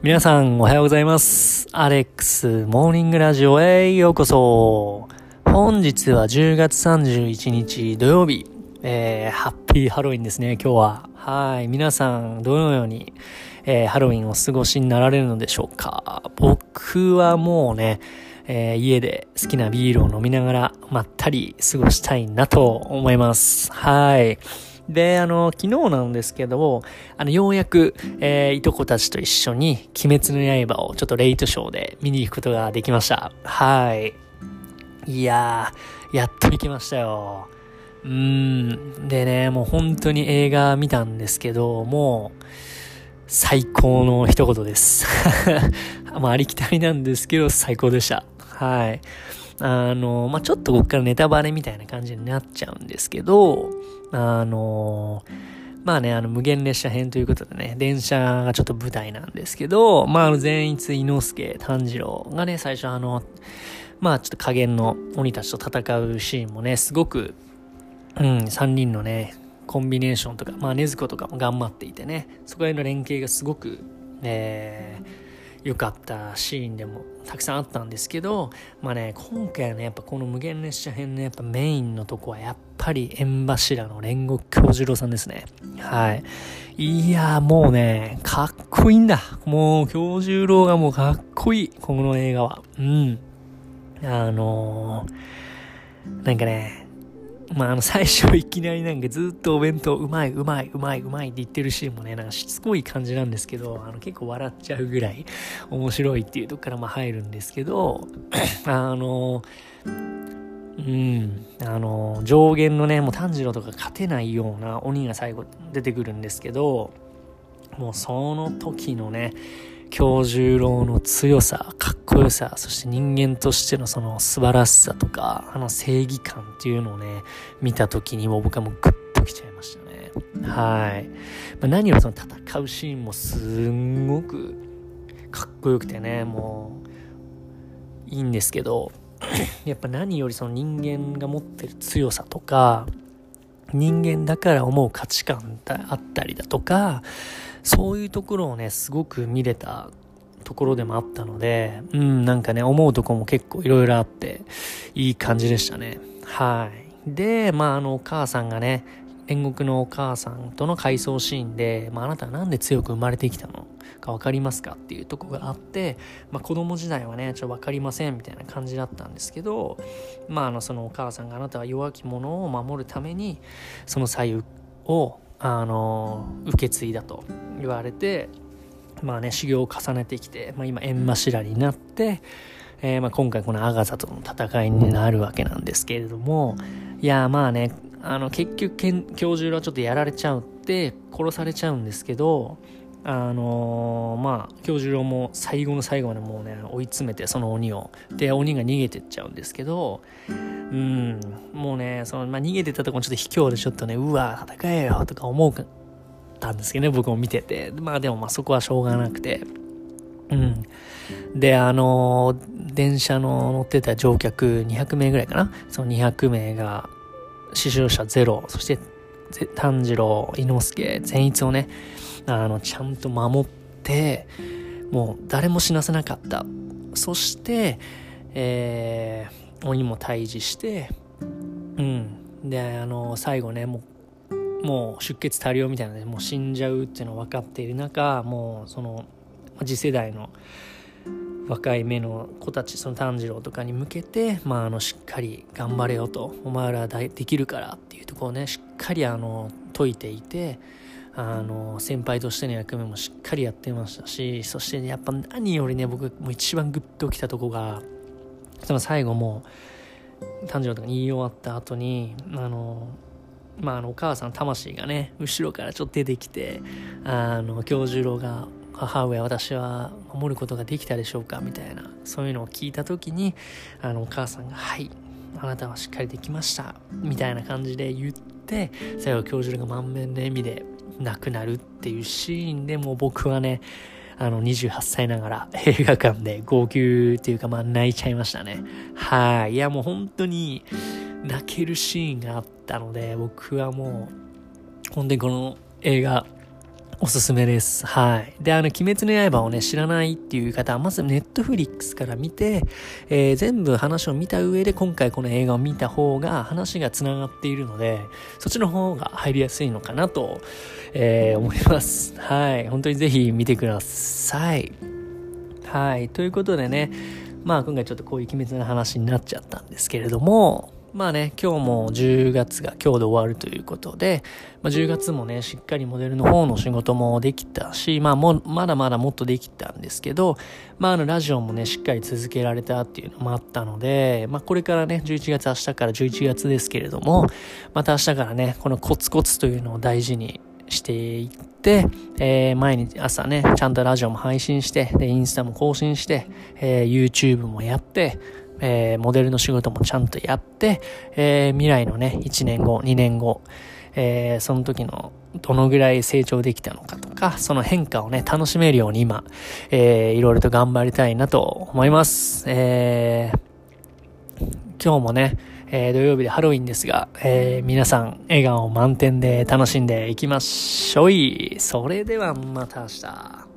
皆さんおはようございます。アレックスモーニングラジオへようこそ。本日は10月31日土曜日。えー、ハッピーハロウィンですね、今日は。はい。皆さん、どのように、えー、ハロウィンを過ごしになられるのでしょうか。僕はもうね、えー、家で好きなビールを飲みながら、まったり過ごしたいなと思います。はい。で、あの、昨日なんですけど、あの、ようやく、えー、いとこたちと一緒に、鬼滅の刃をちょっとレイトショーで見に行くことができました。はい。いやー、やっと行きましたよ。うーん。でね、もう本当に映画見たんですけど、もう、最高の一言です。まあ、ありきたりなんですけど、最高でした。はい。あの、まあ、ちょっとここからネタバレみたいな感じになっちゃうんですけど、あの、まあね、あの、無限列車編ということでね、電車がちょっと舞台なんですけど、まあ、あの、善逸伊之助炭治郎がね、最初あの、まあ、ちょっと加減の鬼たちと戦うシーンもね、すごく、うん、3人のね、コンビネーションとか、まあ、禰豆子とかも頑張っていてね、そこへの連携がすごく、えー、良かったシーンでもたくさんあったんですけど、まあね、今回はね、やっぱこの無限列車編のやっぱメインのとこはやっぱり縁柱の煉獄京次郎さんですね。はい。いやーもうね、かっこいいんだ。もう京十郎がもうかっこいい。この映画は。うん。あのー、なんかね、まあ、あの、最初いきなりなんかずっとお弁当うまい、うまい、うまい、うまいって言ってるシーンもね、なんかしつこい感じなんですけど、あの、結構笑っちゃうぐらい面白いっていうとこからまあ入るんですけど、あの、うん、あの、上限のね、もう炭治郎とか勝てないような鬼が最後出てくるんですけど、もうその時のね、京十郎の強さ、かっこよさ、そして人間としてのその素晴らしさとか、あの正義感っていうのをね、見た時にも僕はもうグッときちゃいましたね。はい。まあ、何よりその戦うシーンもすんごくかっこよくてね、もういいんですけど、やっぱ何よりその人間が持ってる強さとか、人間だから思う価値観であったりだとか、そういうところをね、すごく見れたところでもあったので、うん、なんかね、思うとこも結構いろいろあって、いい感じでしたね。はい。で、まあ、あの、お母さんがね、煉獄のお母さんとの回想シーンで、まあ、あなたはなんで強く生まれてきたの？か分かりますか？っていうとこがあって、まあ、子供時代はね、ちょっと分かりませんみたいな感じだったんですけど、まあ、あの、そのお母さんがあなたは弱き者を守るために、その左右を、あの、受け継いだと言われて、まあね、修行を重ねてきて、まあ今、縁柱になって、えー、まあ今回このアガザとの戦いになるわけなんですけれども、いや、まあね、あの、結局、教授はちょっとやられちゃうって、殺されちゃうんですけど、あのー、まあ、教授も最後の最後までもうね、追い詰めて、その鬼を。で、鬼が逃げてっちゃうんですけど、うん、もうね、その、まあ、逃げてたところちょっと卑怯でちょっとね、うわ、戦えよとか思うたんですけどね、僕も見てて。まあでもまあそこはしょうがなくて。うん。で、あのー、電車の乗ってた乗客200名ぐらいかな？その200名が死傷者ゼロ。そして、炭治郎、伊之助、善逸をね、あの、ちゃんと守って、もう誰も死なせなかった。そして、えー、鬼も退治して、うん。で、あの、最後ね、もう、もう出血多量みたいなね、もう死んじゃうっていうの分かっている中、もうその、次世代の若い目の子たち、その炭治郎とかに向けて、まあ、あの、しっかり頑張れよと、お前らできるからっていうところをね、しっかりあの、解いていて、あの、先輩としての役目もしっかりやってましたし、そして、ね、やっぱ何よりね、僕もう一番グッときたとこが、その最後も、炭治郎とかに言い終わった後に、あの、まあ、あのお母さん魂がね後ろからちょっと出てきてあの京十郎が「母上私は守ることができたでしょうか?」みたいなそういうのを聞いた時にあのお母さんが「はいあなたはしっかりできました」みたいな感じで言って最後京十郎が満面の笑みで亡くなるっていうシーンでも僕はねあの、28歳ながら映画館で号泣っていうか、まあ泣いちゃいましたね。はい。いや、もう本当に泣けるシーンがあったので、僕はもう、本当にこの映画、おすすめです。はい。で、あの、鬼滅の刃をね、知らないっていう方は、まずネットフリックスから見て、えー、全部話を見た上で、今回この映画を見た方が、話が繋がっているので、そっちの方が入りやすいのかなと、えー、思います。はい。本当にぜひ見てください。はい。ということでね、まあ今回ちょっとこういう鬼滅の話になっちゃったんですけれども、まあね、今日も10月が今日で終わるということで、まあ、10月もね、しっかりモデルの方の仕事もできたし、まあも、まだまだもっとできたんですけど、まああの、ラジオもね、しっかり続けられたっていうのもあったので、まあこれからね、11月、明日から11月ですけれども、また明日からね、このコツコツというのを大事にしていって、えー、毎日朝ね、ちゃんとラジオも配信して、で、インスタも更新して、えー、YouTube もやって、えー、モデルの仕事もちゃんとやって、えー、未来のね、1年後、2年後、えー、その時のどのぐらい成長できたのかとか、その変化をね、楽しめるように今、えー、いろいろと頑張りたいなと思います。えー、今日もね、えー、土曜日でハロウィンですが、えー、皆さん笑顔満点で楽しんでいきましょい。それではまた明日。